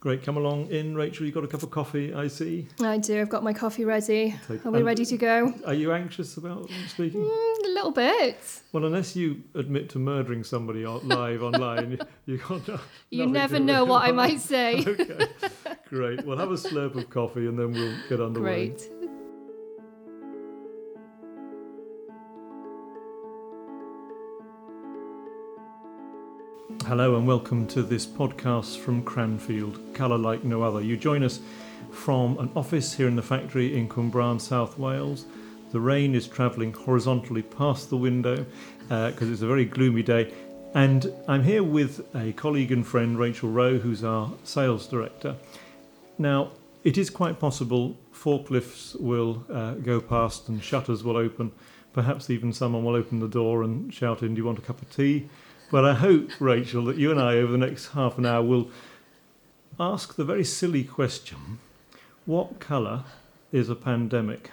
Great. Come along in, Rachel. You got a cup of coffee, I see. I do. I've got my coffee ready. Take- Are we and ready to go? Are you anxious about speaking? Mm, a little bit. Well, unless you admit to murdering somebody live online, you, you got no, You never know what I might say. okay. Great. Well, have a slurp of coffee and then we'll get underway. Great. Hello and welcome to this podcast from Cranfield, colour like no other. You join us from an office here in the factory in Cwmbran, South Wales. The rain is travelling horizontally past the window because it's a very gloomy day. And I'm here with a colleague and friend, Rachel Rowe, who's our sales director. Now, it is quite possible forklifts will uh, go past and shutters will open. Perhaps even someone will open the door and shout in, Do you want a cup of tea? But I hope, Rachel, that you and I, over the next half an hour, will ask the very silly question what colour is a pandemic?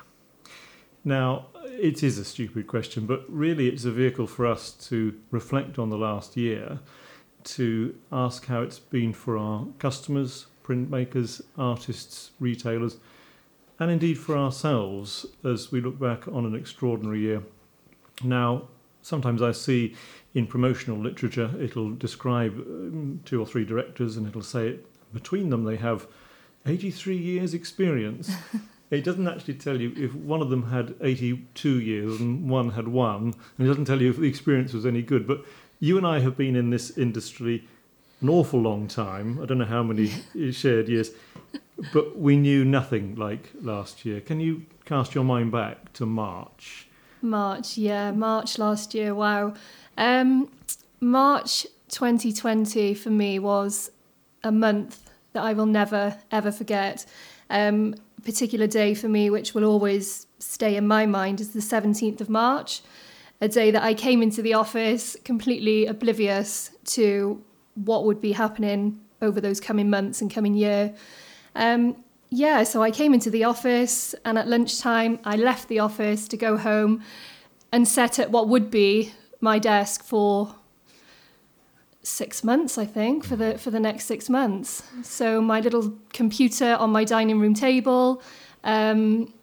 Now, it is a stupid question, but really it's a vehicle for us to reflect on the last year, to ask how it's been for our customers, printmakers, artists, retailers, and indeed for ourselves as we look back on an extraordinary year. Now, sometimes I see in promotional literature it'll describe um, two or three directors and it'll say it, between them they have 83 years experience. it doesn't actually tell you if one of them had 82 years and one had one, and it doesn't tell you if the experience was any good. But you and I have been in this industry an awful long time. I don't know how many shared years, but we knew nothing like last year. Can you cast your mind back to March? March, yeah, March last year. Wow. Um, March 2020 for me was a month that I will never ever forget. Um, a particular day for me, which will always stay in my mind, is the 17th of March, a day that I came into the office completely oblivious to what would be happening over those coming months and coming year. Um, yeah, so I came into the office, and at lunchtime, I left the office to go home and set at what would be my desk for six months, I think, for the for the next six months. So my little computer on my dining room table. Um,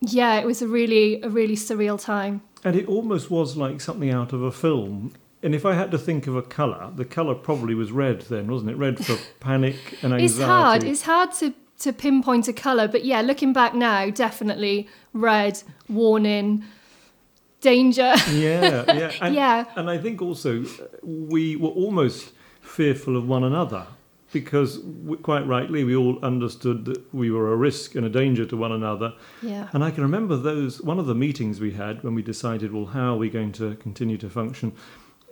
yeah, it was a really a really surreal time. And it almost was like something out of a film. And if I had to think of a colour, the colour probably was red then, wasn't it? Red for panic and anxiety. It's hard. It's hard to to pinpoint a color, but yeah, looking back now, definitely red, warning, danger. yeah, yeah. And, Yeah. And I think also uh, we were almost fearful of one another because, we, quite rightly, we all understood that we were a risk and a danger to one another. yeah. And I can remember those one of the meetings we had when we decided, well, how are we going to continue to function?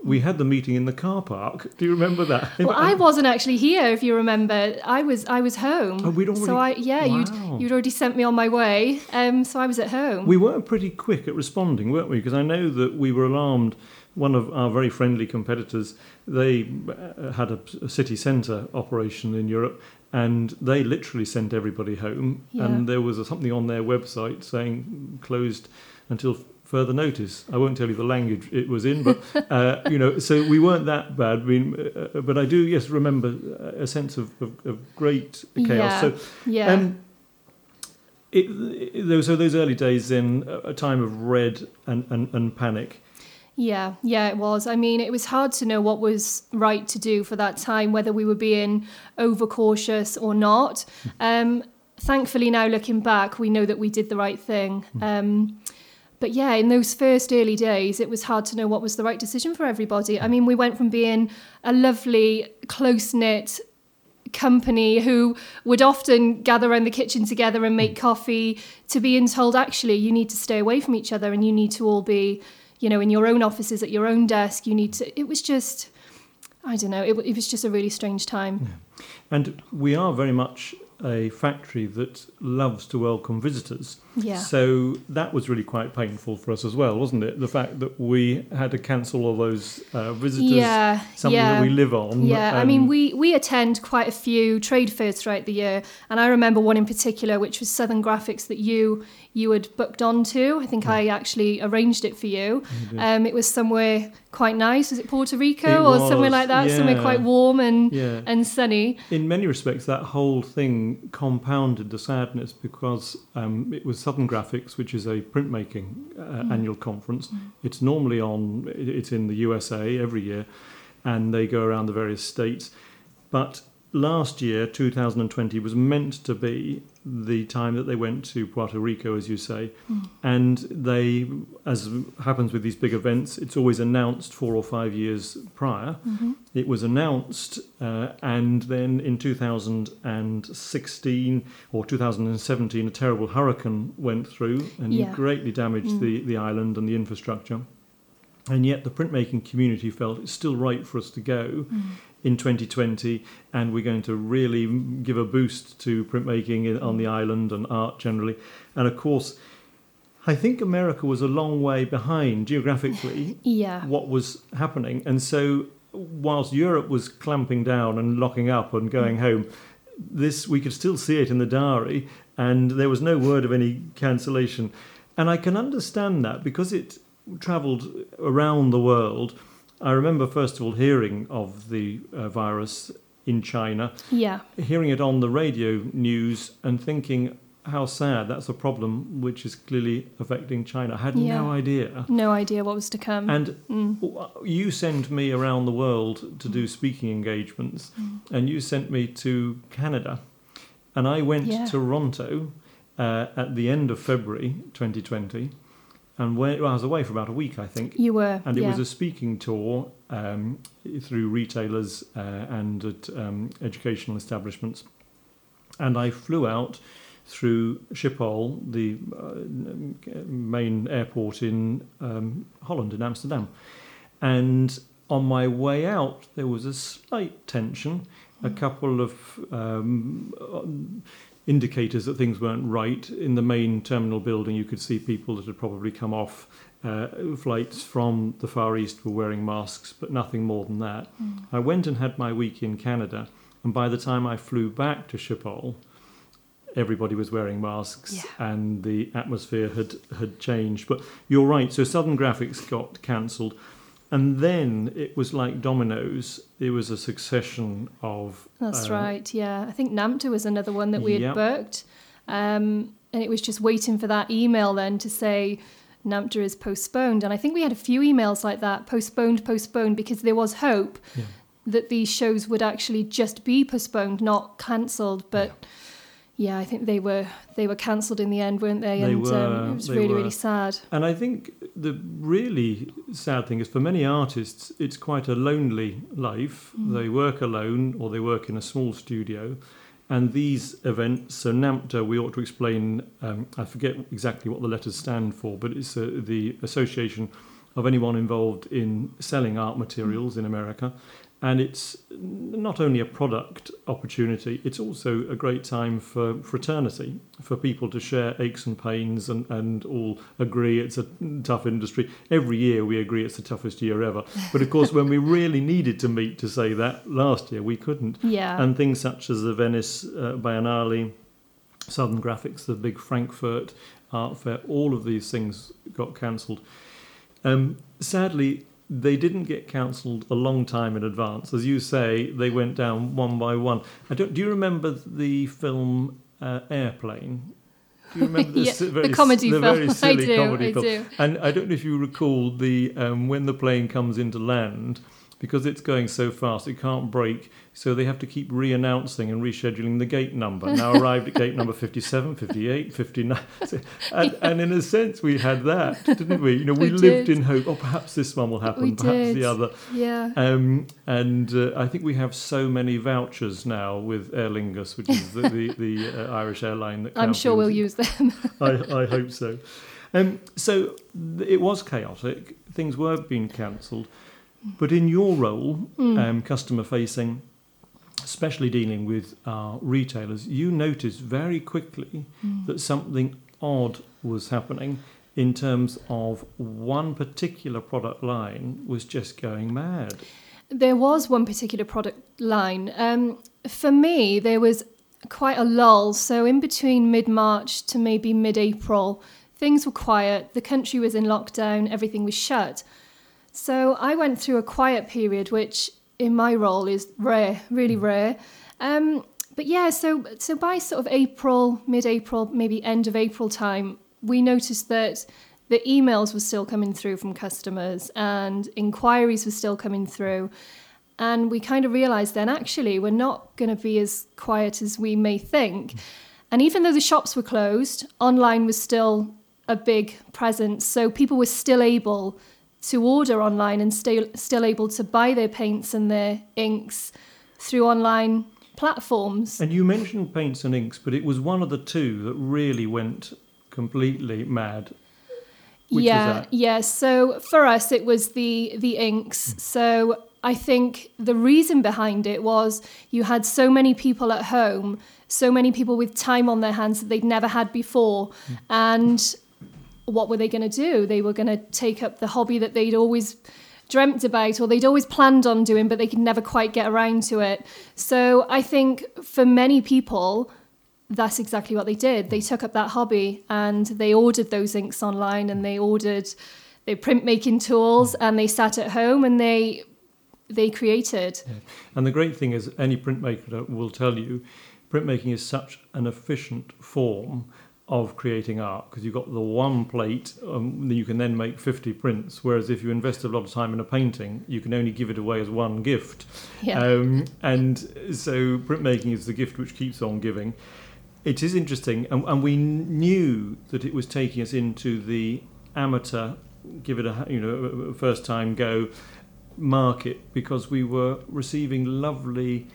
We had the meeting in the car park. Do you remember that? Well, I wasn't actually here, if you remember. I was I was home. Oh, we'd So I yeah, Wow. you'd you'd already sent me on my way. Um, so I was at home. We were pretty quick at responding, weren't we? Because I know that we were alarmed. One of our very friendly competitors, they uh, had a, a city centre operation in Europe, and they literally sent everybody home. Yeah. And there was a, something on their website saying closed until further notice. I won't tell you the language it was in, but uh, you know, so we weren't that bad. I mean, uh, but I do yes remember a sense of, of, of great chaos. Yeah. So yeah. um, it, it, those- so those early days in a a time of red and, and, and panic. Yeah, yeah, it was. I mean, it was hard to know what was right to do for that time, whether we were being overcautious or not. Um, thankfully, now looking back, we know that we did the right thing. Um, but yeah, in those first early days, it was hard to know what was the right decision for everybody. I mean, we went from being a lovely, close knit company who would often gather around the kitchen together and make mm. coffee to being told actually you need to stay away from each other and you need to all be you know in your own offices at your own desk. You need to it was just i don't know it, it was just a really strange time. And we are very much a factory that loves to welcome visitors. Yeah. So that was really quite painful for us as well, wasn't it? The fact that we had to cancel all those uh, visitors, yeah. something yeah. that we live on. Yeah, I mean, um, we, we attend quite a few trade fairs throughout the year, and I remember one in particular, which was Southern Graphics, that you you had booked onto. I think I actually arranged it for you. did. Um, it was somewhere quite nice. Was it Puerto Rico It or somewhere like that? Somewhere quite warm and Yeah. and sunny. In many respects, that whole thing compounded the sadness because um, it was Southern Graphics, which is a printmaking uh, annual conference. It's normally on, it's in the USA every year, and they go around the various states. But last year, 2020, was meant to be the time that they went to Puerto Rico, as you say, mm. and they, as happens with these big events, it's always announced four or five years prior. Mm-hmm. It was announced, uh, and then in 2016 or 2017, a terrible hurricane went through and Yeah. greatly damaged mm. the, the island and the infrastructure. And yet, the printmaking community felt it's still right for us to go mm. In 2020, and we're going to really give a boost to printmaking on the island and art generally. And of course, I think America was a long way behind geographically Yeah. what was happening. And so, whilst Europe was clamping down and locking up and going mm. home, this we could still see it in the diary, and there was no word of any cancellation. And I can understand that because it travelled around the world. I remember first of all hearing of the uh, virus in China, Yeah. hearing it on the radio news, and thinking how sad that's a problem which is clearly affecting China. I had Yeah. no idea. No idea what was to come. And Mm. you sent me around the world to do speaking engagements, Mm. and you sent me to Canada. And I went Yeah. to Toronto uh, at the end of February 2020, and well, I was away for about a week, I think. You were. And it yeah. was a speaking tour um, through retailers uh, and at um, educational establishments. And I flew out through Schiphol, the uh, main airport in um, Holland, in Amsterdam. And on my way out, there was a slight tension, a couple of um, indicators that things weren't right. In the main terminal building, you could see people that had probably come off uh, flights from the Far East were wearing masks, but nothing more than that. I went and had my week in Canada, and by the time I flew back to Schiphol, everybody was wearing masks Yeah. and the atmosphere had, had changed. But you're right, so Southern Graphics got cancelled. And then it was like dominoes. It was a succession of. That's uh, right. Yeah, I think NAMTA was another one that we had Yep. booked, um, and it was just waiting for that email then to say NAMTA is postponed. And I think we had a few emails like that, postponed, postponed, because there was hope Yeah. that these shows would actually just be postponed, not cancelled. But yeah, I think they were they were cancelled in the end, weren't they? They and were, Um, it was really were. really sad. And I think the really sad thing is for many artists, it's quite a lonely life. They work alone or they work in a small studio. And these events, so NAMTA, we ought to explain, um, I forget exactly what the letters stand for, but it's uh, the Association of anyone involved in selling art materials in America. And it's not only a product opportunity, it's also a great time for fraternity, for people to share aches and pains and, and all agree it's a tough industry. Every year we agree it's the toughest year ever. But of course, when we really needed to meet to say that last year, we couldn't. Yeah. And things such as the Venice uh, Biennale, Southern Graphics, the big Frankfurt Art Fair, all of these things got cancelled. Um, sadly, they didn't get cancelled a long time in advance. As you say, they went down one by one. I don't, do you remember the film uh, Airplane? Do you remember Yeah, this the comedy the film. very I do, comedy I film? do. And I don't know if you recall the um, when the plane comes into land, because it's going so fast, it can't break. So they have to keep re-announcing and rescheduling the gate number. Now arrived at gate number 57, 58, 59. So- and, and in a sense, we had that, didn't we? You know, we, We lived did. in hope. Oh, perhaps this one will happen. We perhaps did. the other. yeah. Um, and uh, I think we have so many vouchers now with Aer Lingus, which is the, the, the uh, Irish airline that. I'm sure we'll use them. I, I hope so. Um, so th- it was chaotic. Things were being cancelled, but in your role, Hmm. um, customer facing, especially dealing with our retailers, you noticed very quickly Mm. that something odd was happening in terms of one particular product line was just going mad. There was one particular product line. Um, for me, there was quite a lull. So, in between mid March to maybe mid April, things were quiet. The country was in lockdown, everything was shut. So, I went through a quiet period, which in my role is rare, really rare. Um, but yeah, so so by sort of April, mid April, maybe end of April time, we noticed that the emails were still coming through from customers and inquiries were still coming through. And we kind of realized then actually we're not going to be as quiet as we may think. And even though the shops were closed, online was still a big presence. So people were still able to order online and stay, still able to buy their paints and their inks through online platforms. And you mentioned paints and inks, but it was one of the two that really went completely mad. Which yeah, yeah. So for us, it was the the inks. So I think the reason behind it was you had so many people at home, so many people with time on their hands that they'd never had before, mm. and what were they going to do? They were going to take up the hobby that they'd always dreamt about or they'd always planned on doing, but they could never quite get around to it. So I think for many people, that's exactly what they did. They took up that hobby and they ordered those inks online and they ordered their printmaking tools and they sat at home and they they created. And the great thing is, any printmaker will tell you, printmaking is such an efficient form of creating art because you've got the one plate um, that you can then make 50 prints whereas if you invest a lot of time in a painting you can only give it away as one gift Yeah. um, and so printmaking is the gift which keeps on giving it is interesting and, and we knew that it was taking us into the amateur give it a you know a first time go market because we were receiving lovely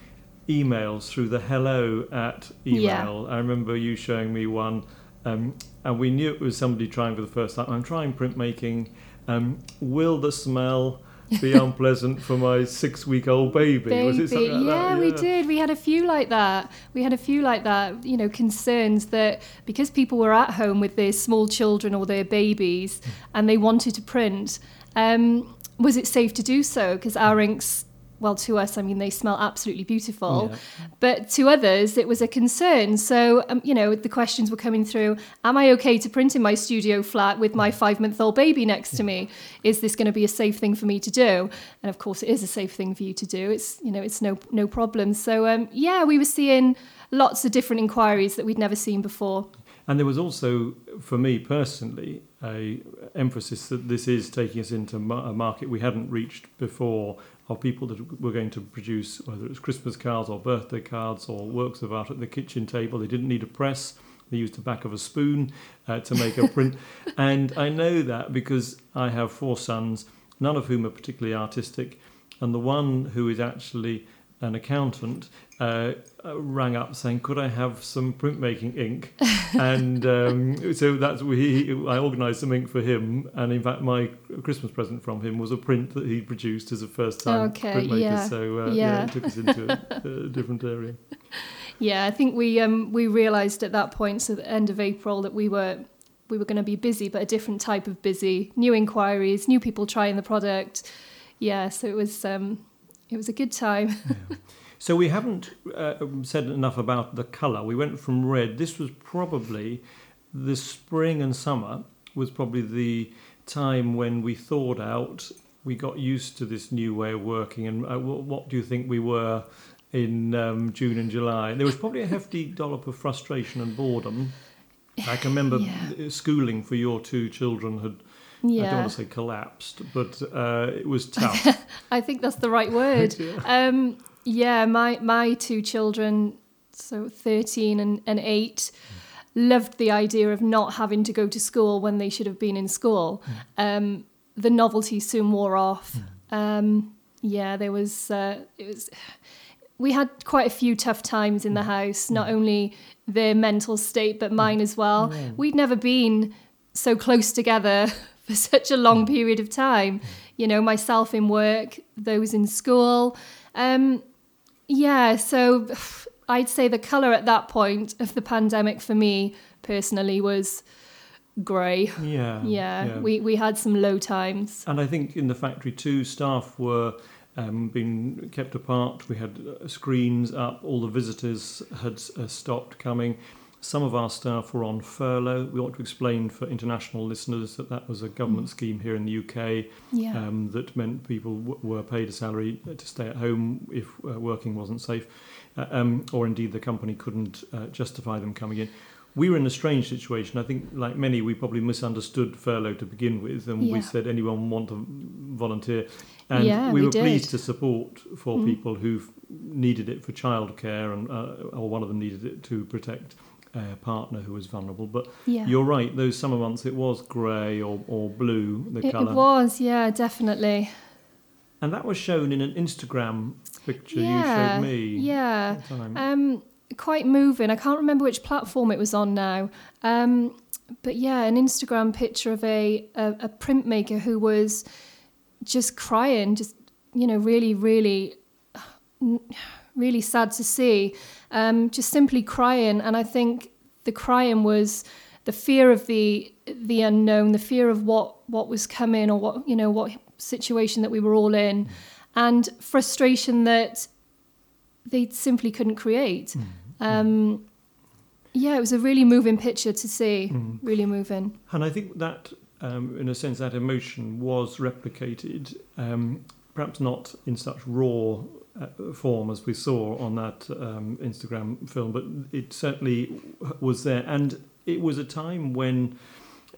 emails through the hello at email. I remember you showing me one, um, and we knew it was somebody trying for the first time. I'm trying printmaking. Um, will the smell be unpleasant for my six week old baby? Was it Baby. like yeah, that? we did. We had a few like that. We had a few like that, you know, concerns that because people were at home with their small children or their babies and they wanted to print, um, was it safe to do so? Because our inks, well, to us, I mean, they smell absolutely beautiful. Yeah. But to others, it was a concern. So, um, you know, the questions were coming through Am I okay to print in my studio flat with my five month old baby next to me? Is this going to be a safe thing for me to do? And of course, it is a safe thing for you to do. It's, you know, it's no, no problem. So, um, yeah, we were seeing lots of different inquiries that we'd never seen before. And there was also, for me personally, a emphasis that this is taking us into a market we hadn't reached before of people that were going to produce whether it's Christmas cards or birthday cards or works of art at the kitchen table. They didn't need a press. They used the back of a spoon uh, to make a print. and I know that because I have four sons, none of whom are particularly artistic. And the one who is actually an accountant uh, uh, rang up saying, "Could I have some printmaking ink?" and um, so that's we. I organised some ink for him, and in fact, my Christmas present from him was a print that he produced as a first-time Okay, printmaker. yeah, So uh, yeah. yeah. it took us into a, a different area. Yeah, I think we um, we realised at that point, so the end of April, that we were we were going to be busy, but a different type of busy. New inquiries, new people trying the product. Yeah, so it was um, it was a good time. So we haven't uh, said enough about the colour. We went from red. This was probably the spring and summer was probably the time when we thawed out. We got used to this new way of working. And uh, what do you think we were in um, June and July? There was probably a hefty dollop of frustration and boredom. I can remember Yeah. schooling for your two children had. I don't want to say collapsed, but uh, it was tough. I think that's the right word. Yeah. Um, yeah, my my two children, so thirteen and, and eight, loved the idea of not having to go to school when they should have been in school. Um, the novelty soon wore off. Um, yeah, there was uh, it was. We had quite a few tough times in the house. Not only their mental state, but mine as well. We'd never been so close together for such a long period of time. You know, myself in work, those in school. Um, Yeah, so I'd say the colour at that point of the pandemic for me personally was grey. Yeah, Yeah, we, we had some low times. And I think in the factory too, staff were um, being kept apart. We had uh, screens up. All the visitors had uh, stopped coming. Some of our staff were on furlough. We ought to explain for international listeners that that was a government scheme here in the UK Yeah. um, that meant people w- were paid a salary to stay at home if uh, working wasn't safe, uh, um, or indeed the company couldn't uh, justify them coming in. We were in a strange situation. I think, like many, we probably misunderstood furlough to begin with, and Yeah. we said anyone want to volunteer, and Yeah, we we were pleased to support for Mm. people who needed it for childcare, and uh, or one of them needed it to protect a partner who was vulnerable. But yeah. you're right; those summer months, it was grey or, or blue, the it, it was, yeah, definitely. And that was shown in an Instagram picture yeah. you showed me. Yeah. at the time. Um, quite moving. I can't remember which platform it was on now. Um, but yeah, an Instagram picture of a, a, a printmaker who was just crying, just, you know, really, really, really sad to see. Um, just simply crying. And I think the crying was the fear of the the unknown, the fear of what what was coming or what you know what situation that we were all in, and frustration that they simply couldn't create. Mm. Um, yeah, it was a really moving picture to see. Mm. Really moving. And I think that, um, in a sense, that emotion was replicated, um, perhaps not in such raw uh, form as we saw on that um, Instagram film, but it certainly was there. And it was a time when,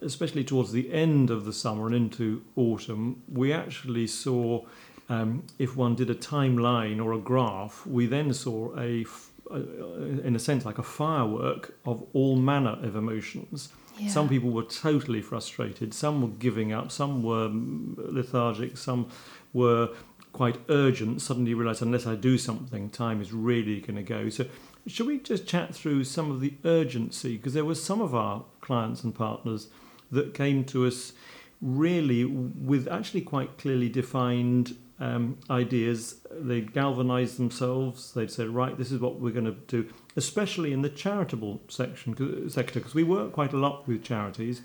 especially towards the end of the summer and into autumn, we actually saw. Um, if one did a timeline or a graph, we then saw a, in a sense, like a firework of all manner of emotions. Yeah. Some people were totally frustrated. Some were giving up. Some were mm, lethargic. Some were quite urgent. Suddenly realise unless I do something, time is really going to go. So, should we just chat through some of the urgency? Because there were some of our clients and partners that came to us really with actually quite clearly defined um, ideas. They galvanised themselves. They'd said, right, this is what we're going to do, especially in the charitable section sector, because we work quite a lot with charities.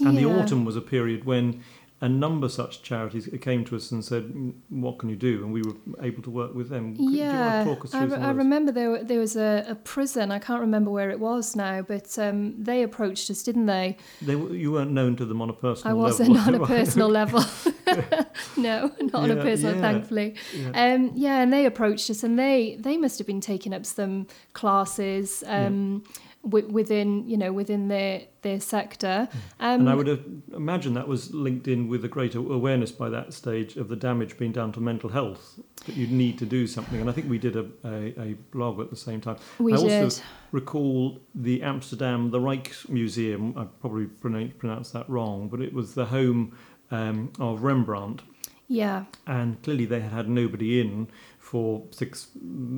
And the autumn was a period when a number of such charities came to us and said, "Mm, "What can you do?" And we were able to work with them. You Yeah, want to talk us through I, re- I remember there wa- there was a, a prison. I can't remember where it was now, but um, they approached us, didn't they? They, were- you weren't known to them on a personal I level. wasn't on a personal level. no, not on a personal, yeah. thankfully. Yeah. Um, yeah, and they approached us, and they they must have been taking up some classes um, wi- within you know within their their sector. Um, and I would imagine that was linked in with a greater awareness by that stage of the damage being done to mental health, that you'd need to do something. And I think we did a, a, a blog at the same time. we I also did. recall the Amsterdam, the Rijksmuseum, I probably pronounced that wrong, but it was the home um, of Rembrandt. Yeah, and clearly they had had nobody in for six,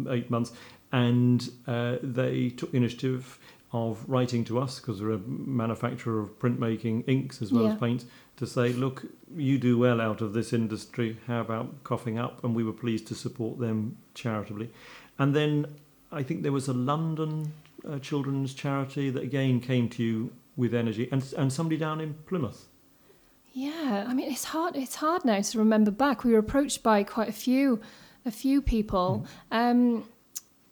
eight months, and uh, they took the initiative of writing to us because we're a manufacturer of printmaking inks as well Yeah. as paints to say, look, you do well out of this industry. How about coughing up? And we were pleased to support them charitably. And then I think there was a London uh, children's charity that again came to you with energy, and and somebody down in Plymouth. yeah. I mean, it's hard. It's hard now to remember back. We were approached by quite a few, a few people. Um,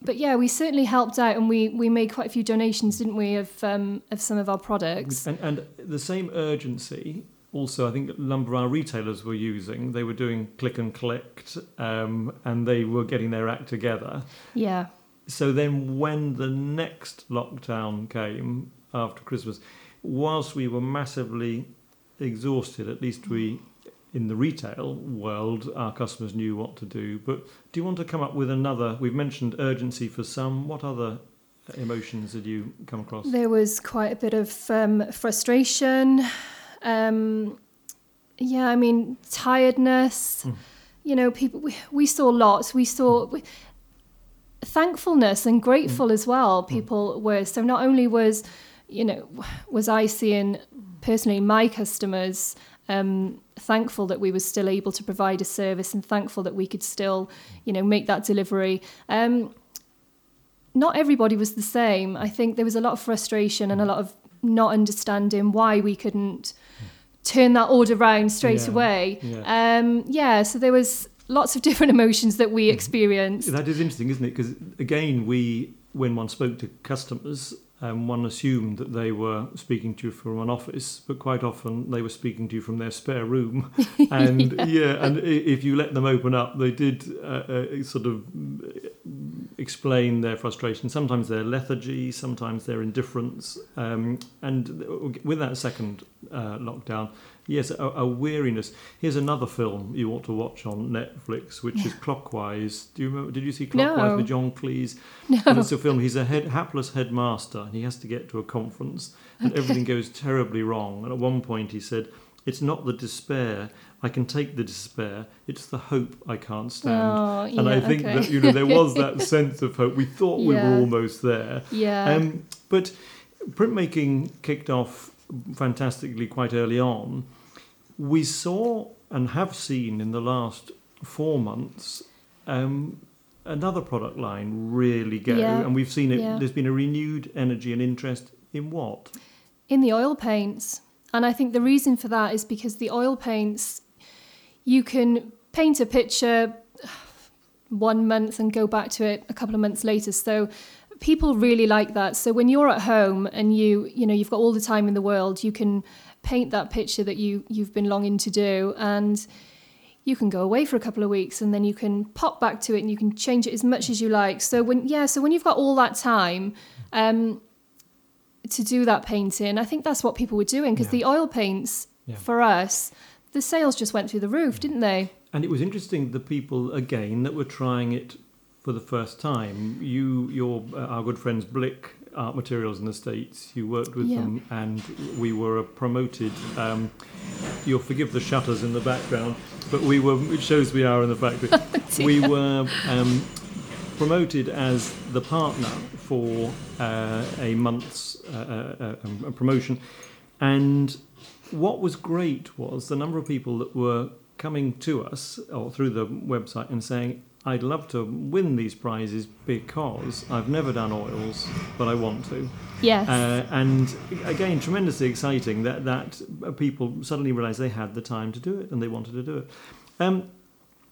but yeah, we certainly helped out, and we, we made quite a few donations, didn't we, of um, of some of our products? And, and the same urgency, also, I think a number of our retailers were using. They were doing click and collect, um, and they were getting their act together. Yeah, So then, when the next lockdown came after Christmas, whilst we were massively exhausted, at least we, in the retail world, our customers knew what to do. But do you want to come up with another? We've mentioned urgency for some. What other emotions did you come across? there was quite a bit of um, frustration. Um, yeah, I mean tiredness. Mm. You know, people. We, we saw lots. We saw. We, thankfulness and grateful as well people were so not only was you know was i seeing personally my customers um, thankful that we were still able to provide a service and thankful that we could still, you know, make that delivery. Um, not everybody was the same. I think there was a lot of frustration and a lot of not understanding why we couldn't turn that order round straight Yeah, away. yeah. Um, yeah, so there was lots of different emotions that we experienced. That is interesting, isn't it? Because again, we when one spoke to customers, um, one assumed that they were speaking to you from an office, but quite often they were speaking to you from their spare room. And yeah, and if you let them open up, they did uh, uh, sort of explain their frustration. Sometimes their lethargy, sometimes their indifference, um, and with that second uh, lockdown, yes, a, a weariness. Here's another film you ought to watch on Netflix, which is Clockwise. Do you remember? Did you see Clockwise No. with John Cleese? No. And it's a film. He's a head, hapless headmaster, and he has to get to a conference, and everything goes terribly wrong. And at one point, he said. It's not the despair. I can take the despair. It's the hope I can't stand. Oh, and I think okay. that you know there was that sense of hope. We thought we were almost there. Yeah. Um, but printmaking kicked off fantastically quite early on. We saw and have seen in the last four months um, another product line really go, Yeah, and we've seen it. yeah. There's been a renewed energy and interest in what? in the oil paints. And I think the reason for that is because the oil paints, you can paint a picture one month and go back to it a couple of months later. So people really like that. So when you're at home and you, you know, you've got all the time in the world, you can paint that picture that you you've been longing to do and you can go away for a couple of weeks and then you can pop back to it and you can change it as much as you like. So when yeah, so when you've got all that time, um, to do that painting. I think that's what people were doing because Yeah. the oil paints Yeah. for us, the sales just went through the roof, didn't they? And it was interesting the people again that were trying it for the first time. You, your, uh, our good friends Blick Art Materials in the States. You worked with Yeah. them, and we were promoted. Um, you'll forgive the shutters in the background, but we were. It shows we are in the factory. we were um, promoted as the partner for uh, a month's uh, uh, uh, um, promotion, and what was great was the number of people that were coming to us or through the website and saying, I'd love to win these prizes because I've never done oils, but I want to. Yes. Uh, and again, tremendously exciting that, that people suddenly realised they had the time to do it and they wanted to do it. Um,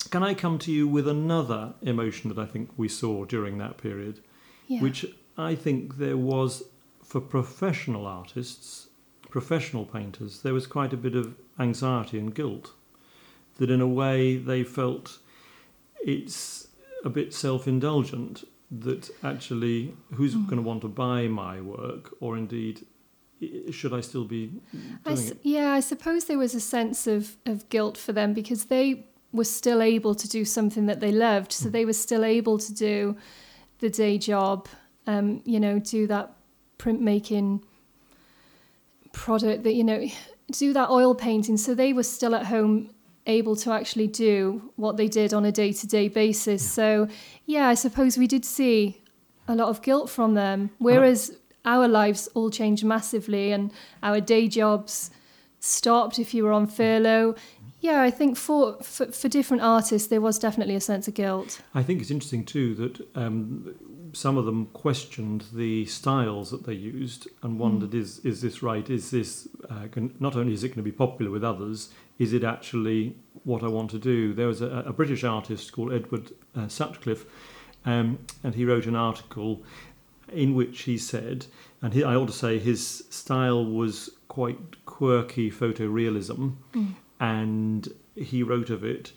can I come to you with another emotion that I think we saw during that period? yeah. which I think there was for professional artists, professional painters, there was quite a bit of anxiety and guilt. That in a way they felt it's a bit self indulgent that actually who's Mm. going to want to buy my work or indeed should I still be I doing it? yeah, I suppose there was a sense of, of guilt for them because they were still able to do something that they loved. So they were still able to do the day job, um, you know, do that printmaking product that, you know, do that oil painting. So they were still at home able to actually do what they did on a day to day basis. So, yeah, I suppose we did see a lot of guilt from them. Whereas our lives all changed massively and our day jobs stopped if you were on furlough. Yeah, I think for, for, for different artists, there was definitely a sense of guilt. I think it's interesting too that um, some of them questioned the styles that they used and wondered, is is this right? Is this uh, can, not only is it going to be popular with others, is it actually what I want to do? There was a, a British artist called Edward uh, Sutcliffe, um, and he wrote an article in which he said, and he, I ought to say his style was quite quirky photorealism, and he wrote of it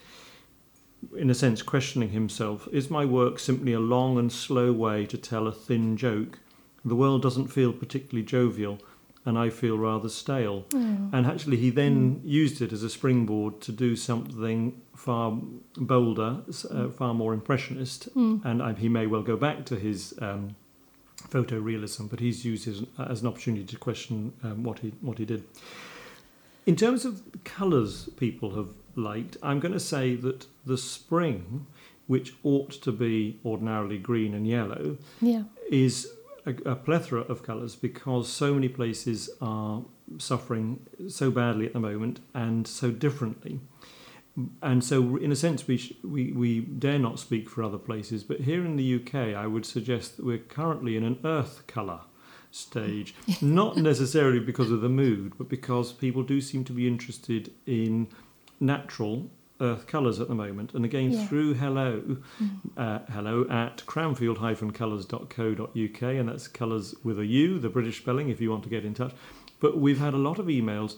in a sense, questioning himself is my work simply a long and slow way to tell a thin joke? The world doesn't feel particularly jovial, and I feel rather stale. And actually, he then used it as a springboard to do something far bolder, uh, far more impressionist. And uh, he may well go back to his um, photorealism, but he's used it as, as an opportunity to question um, what he what he did. In terms of colours people have liked, I'm going to say that the spring, which ought to be ordinarily green and yellow, Yeah. is a, a plethora of colours because so many places are suffering so badly at the moment and so differently. And so, in a sense, we, sh- we, we dare not speak for other places, but here in the UK, I would suggest that we're currently in an earth colour stage. not necessarily because of the mood, but because people do seem to be interested in natural earth colours at the moment. And again, Yeah. through hello, Mm. uh, hello at cranfield-colours.co.uk, and that's colours with a U, the British spelling, if you want to get in touch. But we've had a lot of emails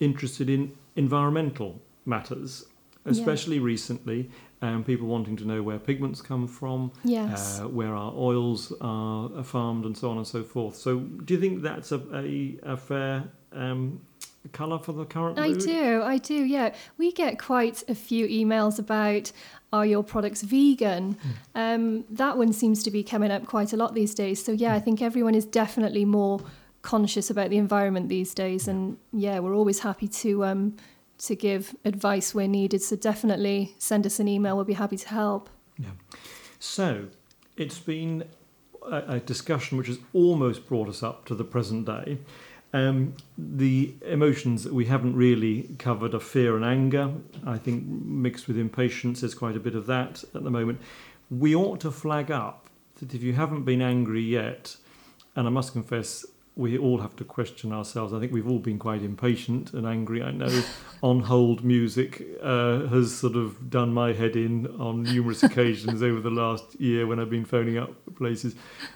interested in environmental matters, especially recently, um, people wanting to know where pigments come from, Yes. uh, where our oils are are farmed, and so on and so forth. So, do you think that's a, a, a fair um, colour for the current I do, I do, yeah. We get quite a few emails about are your products vegan? Um, that one seems to be coming up quite a lot these days. So, yeah, I think everyone is definitely more conscious about the environment these days. And yeah, we're always happy to. Um, to give advice where needed. So definitely send us an email. We'll be happy to help. Yeah. So it's been a, a discussion which has almost brought us up to the present day. Um, the emotions that we haven't really covered are fear and anger. I think mixed with impatience, there's quite a bit of that at the moment. We ought to flag up that if you haven't been angry yet, and I must confess, we all have to question ourselves. I think we've all been quite impatient and angry. I know on hold music uh, has sort of done my head in on numerous occasions over the last year when I've been phoning up places.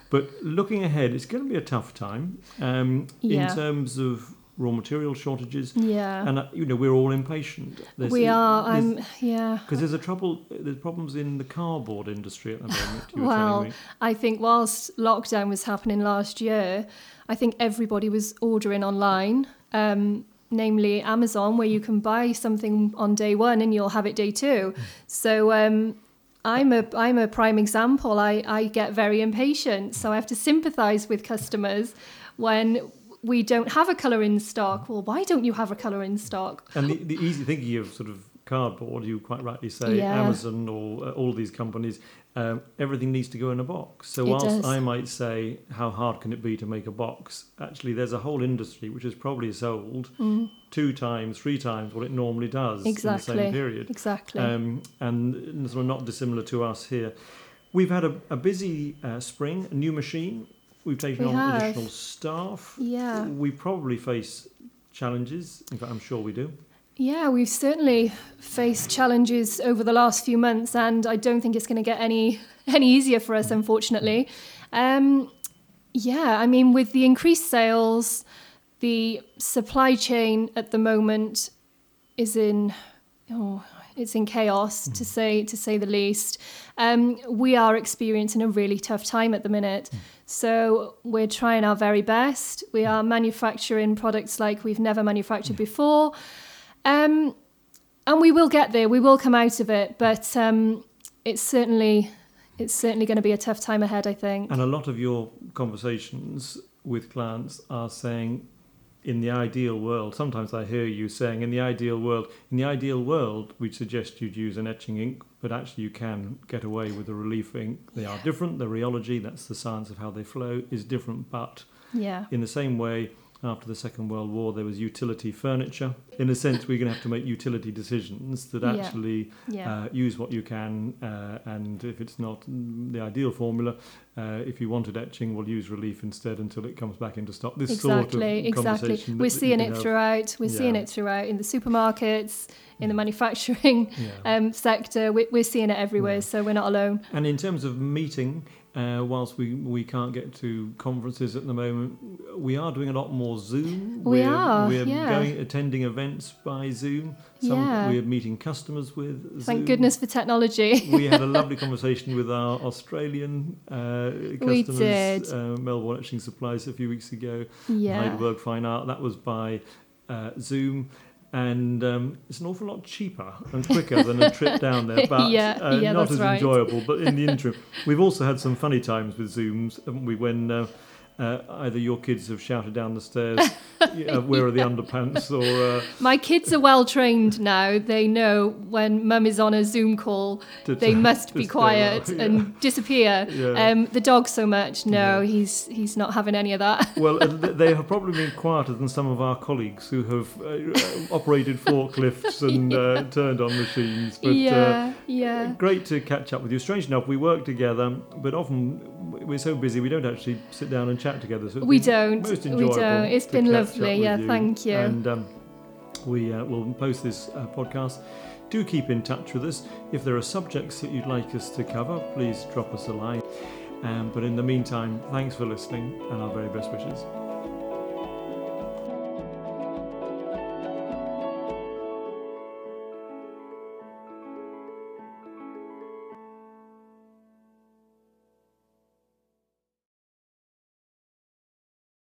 But looking ahead, it's going to be a tough time um, Yeah. in terms of raw material shortages. Yeah. And uh, you know we're all impatient. There's- we are. I'm. Yeah. because there's a trouble. There's problems in the cardboard industry at the moment. Well, telling me. I think whilst lockdown was happening last year, I think everybody was ordering online, um, namely Amazon, where you can buy something on day one and you'll have it day two. So um, I'm a I'm a prime example. I, I get very impatient, so I have to sympathise with customers when we don't have a colour in stock. Well, why don't you have a colour in stock? And the, the easy thinking of sort of cardboard, you quite rightly say, Yeah. Amazon or uh, all these companies, um, everything needs to go in a box. So It whilst does. I might say, how hard can it be to make a box? Actually, there's a whole industry which is probably sold two times, three times what it normally does in the same period. Exactly. Um, and sort of not dissimilar to us here. We've had a, a busy uh, spring, a new machine. We've taken We on have. additional staff. yeah. We probably face challenges. In fact, I'm sure we do. Yeah, we've certainly faced challenges over the last few months, and I don't think it's going to get any any easier for us, unfortunately. Um, yeah, I mean, with the increased sales, the supply chain at the moment is in oh, it's in chaos to say to say the least. Um, we are experiencing a really tough time at the minute, so we're trying our very best. We are manufacturing products like we've never manufactured before. Um, and we will get there. We will come out of it, but um, it's certainly it's certainly going to be a tough time ahead. I think. And a lot of your conversations with clients are saying, in the ideal world, sometimes I hear you saying, in the ideal world, in the ideal world, we'd suggest you'd use an etching ink, but actually you can get away with a relief ink. They are different. The rheology, that's the science of how they flow, is different. But Yeah. in the same way, after the Second World War, there was utility furniture. In a sense, we're going to have to make utility decisions that actually Yeah. uh, use what you can, uh, and if it's not mm, the ideal formula, uh, if you wanted etching, we'll use relief instead until it comes back into stock. This sort of exactly. Exactly. that- We're that seeing it have. throughout. We're seeing it throughout in the supermarkets, in the manufacturing Yeah. um, sector. We're, we're seeing it everywhere, Yeah. so we're not alone. And in terms of meeting, uh, whilst we, we can't get to conferences at the moment, we are doing a lot more Zoom. We we're, are, We're yeah. going attending events by Zoom. Some Yeah. we're meeting customers with. Thank Zoom. goodness for technology. we had a lovely conversation with our Australian uh, We customers, did. Uh, Melbourne Etching Supplies, a few weeks ago. yeah. Heidelberg Fine Art. That was by uh, Zoom. And um, it's an awful lot cheaper and quicker than a trip down there, but Yeah, uh, yeah, not as right. enjoyable. But in the interim, we've also had some funny times with Zooms, haven't we? When uh, uh, either your kids have shouted down the stairs, yeah, where are the underpants, or uh, My kids are well trained now. They know when mum is on a Zoom call, they must be quiet yeah. and disappear. Yeah. Um, the dog so much, no, Yeah. he's he's not having any of that. Well, uh, they have probably been quieter than some of our colleagues who have uh, uh, operated forklifts and uh, turned on machines. But, uh, yeah, yeah. Great to catch up with you. Strange enough, we work together, but often we're so busy we don't actually sit down and chat together. So We don't. Most We don't. It's been lovely. Yeah, thank you. And um, we uh, will post this uh, podcast. Do keep in touch with us. If there are subjects that you'd like us to cover, please drop us a line. Um, but in the meantime, thanks for listening and our very best wishes.